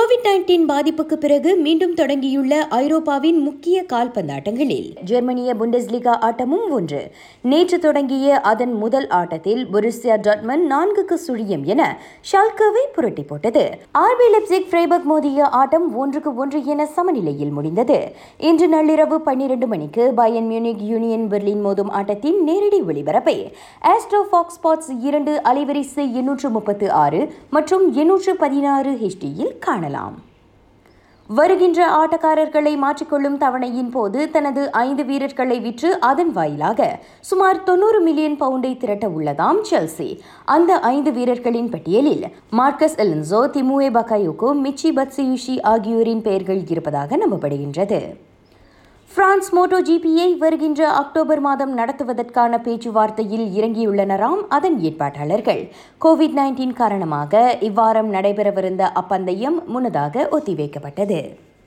Covid nineteen பாதிப்புக்கு பிறகு மீண்டும் தொடங்கியுள்ள ஐரோப்பாவின் முக்கிய கால்பந்தாட்டங்களில். ஜெர்மனிய புண்டஸ்லிகா ஆட்டமும் ஒன்று. நேற்று தொடங்கிய அதன் முதல் ஆட்டத்தில் பொருசியா டாட்மன் நான்குக்கு சுழியம் என ஷால்கோவை புரட்டி போட்டது. ஆர்பி லெப்சிக் ஃப்ரைபர்க் மோதிய ஆட்டம் ஒன்றுக்கு ஒன்று என சமநிலையில் முடிந்தது. இன்று நள்ளிரவு பன்னிரண்டு மணிக்கு பயன் மியூனிக் யூனியன் பெர்லின் மோதும் ஆட்டத்தின் நேரடி ஒளிபரப்பை ஆஸ்ட்ரோ ஃபாக்ஸ் ஸ்பாட்ஸ் இரண்டு அலைவரிசை எண்ணூற்று முப்பத்து ஆறு மற்றும் எண்ணூற்று பதினாறு ஹெச்டியில் காணலாம் வருகின்ற ஆட்டக்காரர்களை மாற்றிக்கொள்ளும் தவணையின் போது தனது ஐந்து வீரர்களை விற்று அதன் வாயிலாக சுமார் தொண்ணூறு மில்லியன் பவுண்டை திரட்ட உள்ளதாம் செல்சி. அந்த ஐந்து வீரர்களின் பட்டியலில் மார்க்கஸ் எலன்சோ திமுவே பகாயோகோ மிச்சி பத்சியுஷி ஆகியோரின் பெயர்கள் இருப்பதாக நம்பப்படுகின்றது. பிரான்ஸ் மோட்டோ ஜிபியை வருகின்ற அக்டோபர் மாதம் நடத்துவதற்கான பேச்சுவார்த்தையில் இறங்கியுள்ளனராம் அதன் ஏற்பாட்டாளர்கள். கோவிட் நைன்டீன் காரணமாக இவ்வாரம் நடைபெறவிருந்த அப்பந்தயம் முன்னதாக ஒத்திவைக்கப்பட்டது.